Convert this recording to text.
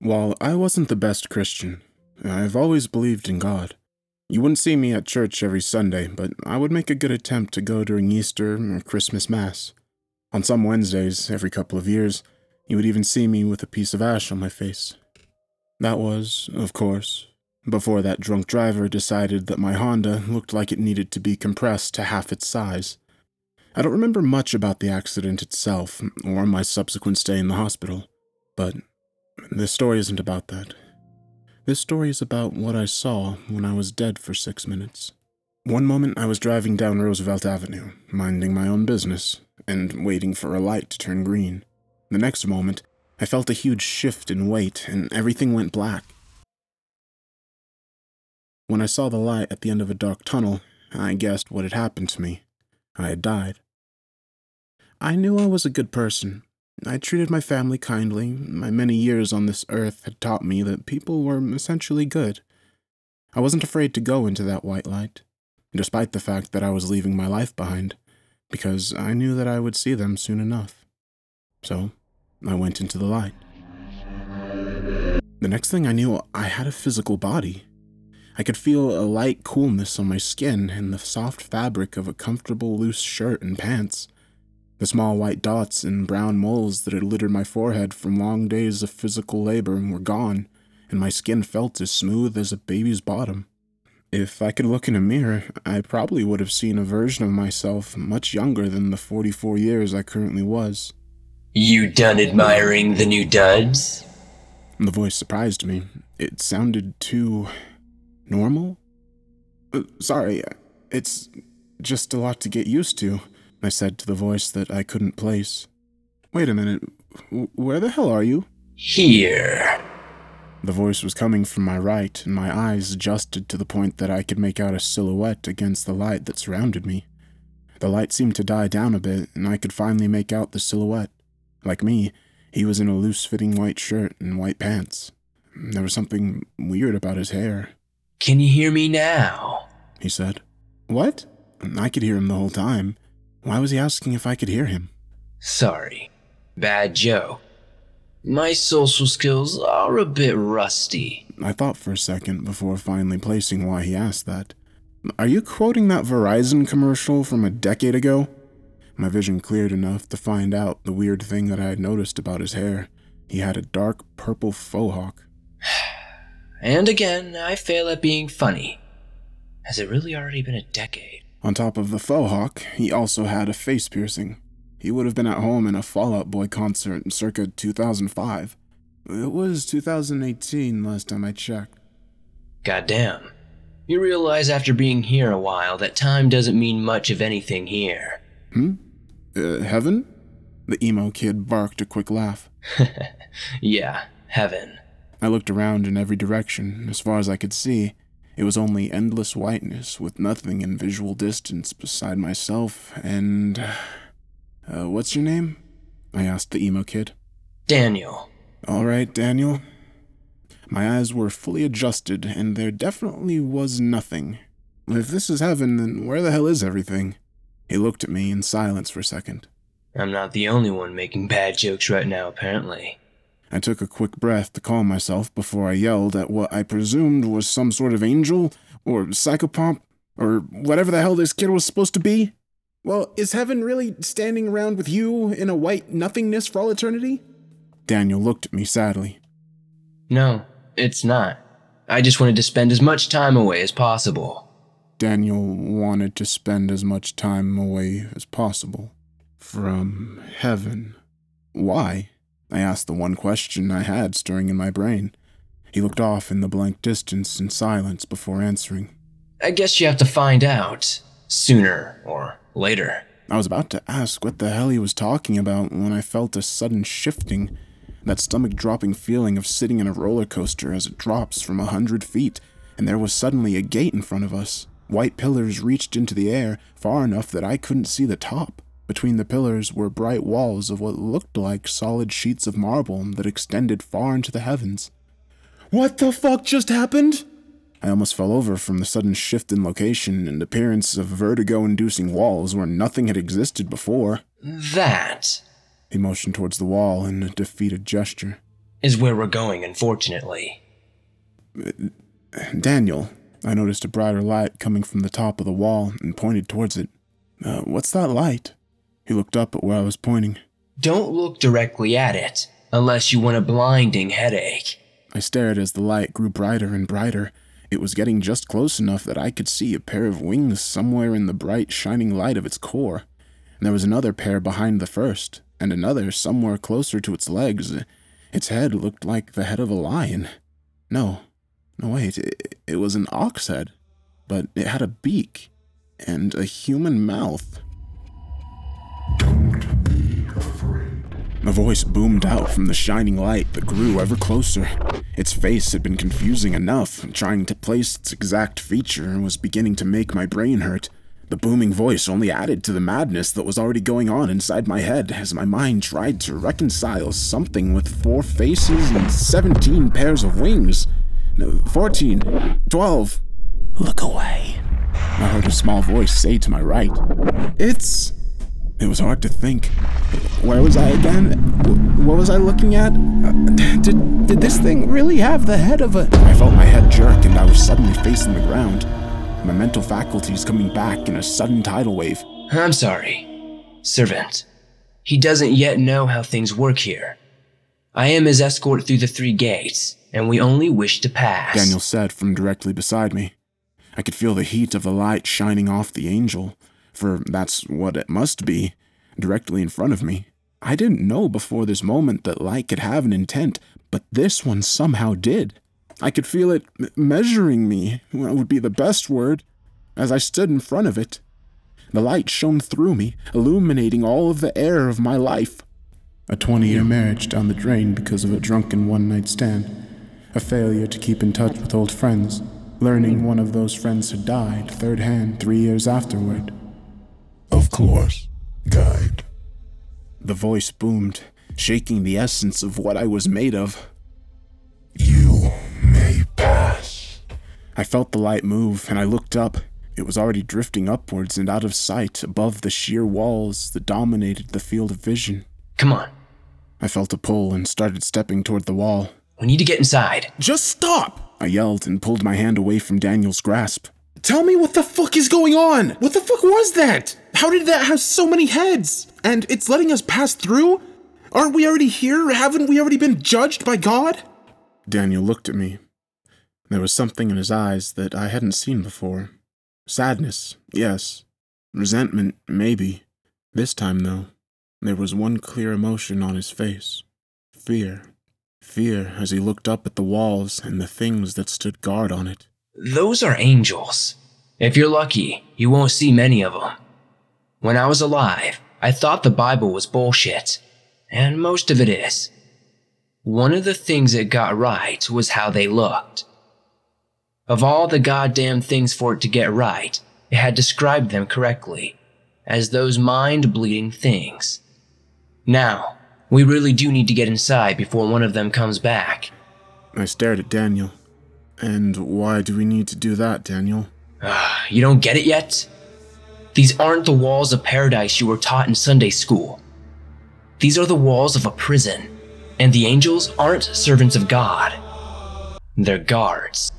While I wasn't the best Christian, I've always believed in God. You wouldn't see me at church every Sunday, but I would make a good attempt to go during Easter or Christmas Mass. On some Wednesdays, every couple of years, you would even see me with a piece of ash on my face. That was, of course, before that drunk driver decided that my Honda looked like it needed to be compressed to half its size. I don't remember much about the accident itself or my subsequent stay in the hospital, but this story isn't about that. This story is about what I saw when I was dead for six minutes. One moment I was driving down Roosevelt Avenue, minding my own business, and waiting for a light to turn green. The next moment, I felt a huge shift in weight, and everything went black. When I saw the light at the end of a dark tunnel, I guessed what had happened to me. I had died. I knew I was a good person, I treated my family kindly. My many years on this earth had taught me that people were essentially good. I wasn't afraid to go into that white light, despite the fact that I was leaving my life behind, because I knew that I would see them soon enough. So, I went into the light. The next thing I knew, I had a physical body. I could feel a light coolness on my skin and the soft fabric of a comfortable loose shirt and pants. The small white dots and brown moles that had littered my forehead from long days of physical labor were gone, and my skin felt as smooth as a baby's bottom. If I could look in a mirror, I probably would have seen a version of myself much younger than the 44 years I currently was. You done admiring the new duds? The voice surprised me. It sounded too. normal? Uh, sorry, it's just a lot to get used to. I said to the voice that I couldn't place. Wait a minute, where the hell are you? Here. The voice was coming from my right, and my eyes adjusted to the point that I could make out a silhouette against the light that surrounded me. The light seemed to die down a bit, and I could finally make out the silhouette. Like me, he was in a loose fitting white shirt and white pants. There was something weird about his hair. Can you hear me now? He said. What? I could hear him the whole time. Why was he asking if I could hear him? Sorry. Bad Joe. My social skills are a bit rusty. I thought for a second before finally placing why he asked that. Are you quoting that Verizon commercial from a decade ago? My vision cleared enough to find out the weird thing that I had noticed about his hair. He had a dark purple faux hawk. and again, I fail at being funny. Has it really already been a decade? On top of the faux hawk, he also had a face piercing. He would have been at home in a Fall Out Boy concert circa 2005. It was 2018 last time I checked. Goddamn. You realize after being here a while that time doesn't mean much of anything here. Hmm? Uh, heaven? The emo kid barked a quick laugh. yeah, heaven. I looked around in every direction, as far as I could see. It was only endless whiteness with nothing in visual distance beside myself and. Uh, what's your name? I asked the emo kid. Daniel. All right, Daniel. My eyes were fully adjusted, and there definitely was nothing. If this is heaven, then where the hell is everything? He looked at me in silence for a second. I'm not the only one making bad jokes right now, apparently. I took a quick breath to calm myself before I yelled at what I presumed was some sort of angel, or psychopomp, or whatever the hell this kid was supposed to be. Well, is heaven really standing around with you in a white nothingness for all eternity? Daniel looked at me sadly. No, it's not. I just wanted to spend as much time away as possible. Daniel wanted to spend as much time away as possible. From heaven. Why? I asked the one question I had stirring in my brain. He looked off in the blank distance in silence before answering. I guess you have to find out. Sooner or later. I was about to ask what the hell he was talking about when I felt a sudden shifting, that stomach dropping feeling of sitting in a roller coaster as it drops from a hundred feet, and there was suddenly a gate in front of us. White pillars reached into the air far enough that I couldn't see the top. Between the pillars were bright walls of what looked like solid sheets of marble that extended far into the heavens. What the fuck just happened? I almost fell over from the sudden shift in location and appearance of vertigo inducing walls where nothing had existed before. That. He motioned towards the wall in a defeated gesture. is where we're going, unfortunately. Daniel, I noticed a brighter light coming from the top of the wall and pointed towards it. Uh, what's that light? He looked up at where I was pointing. Don't look directly at it, unless you want a blinding headache. I stared as the light grew brighter and brighter. It was getting just close enough that I could see a pair of wings somewhere in the bright, shining light of its core. And there was another pair behind the first, and another somewhere closer to its legs. Its head looked like the head of a lion. No, no, wait, it, it was an ox head, but it had a beak and a human mouth. A voice boomed out from the shining light that grew ever closer. Its face had been confusing enough, trying to place its exact feature was beginning to make my brain hurt. The booming voice only added to the madness that was already going on inside my head as my mind tried to reconcile something with four faces and 17 pairs of wings. No, 14, 12. Look away. I heard a small voice say to my right. It's. It was hard to think. Where was I again? What was I looking at? Uh, did, did this thing really have the head of a. I felt my head jerk and I was suddenly facing the ground my mental faculties coming back in a sudden tidal wave. I'm sorry. Servant. He doesn't yet know how things work here. I am his escort through the three gates, and we only wish to pass. Daniel said from directly beside me. I could feel the heat of the light shining off the angel, for that's what it must be, directly in front of me. I didn't know before this moment that light could have an intent, but this one somehow did. I could feel it measuring me, would be the best word, as I stood in front of it. The light shone through me, illuminating all of the air of my life. A 20 year marriage down the drain because of a drunken one night stand. A failure to keep in touch with old friends. Learning one of those friends had died third hand three years afterward. Of course, guide. The voice boomed, shaking the essence of what I was made of. You may pass. I felt the light move, and I looked up. It was already drifting upwards and out of sight above the sheer walls that dominated the field of vision. Come on. I felt a pull and started stepping toward the wall. We need to get inside. Just stop! I yelled and pulled my hand away from Daniel's grasp. Tell me what the fuck is going on? What the fuck was that? How did that have so many heads? And it's letting us pass through? Aren't we already here? Haven't we already been judged by God? Daniel looked at me. There was something in his eyes that I hadn't seen before. Sadness, yes. Resentment, maybe. This time, though, there was one clear emotion on his face fear. Fear as he looked up at the walls and the things that stood guard on it. Those are angels. If you're lucky, you won't see many of them. When I was alive, I thought the Bible was bullshit, and most of it is. One of the things it got right was how they looked. Of all the goddamn things for it to get right, it had described them correctly as those mind bleeding things. Now, we really do need to get inside before one of them comes back. I stared at Daniel. And why do we need to do that, Daniel? Ah, you don't get it yet? These aren't the walls of paradise you were taught in Sunday school. These are the walls of a prison, and the angels aren't servants of God. They're guards.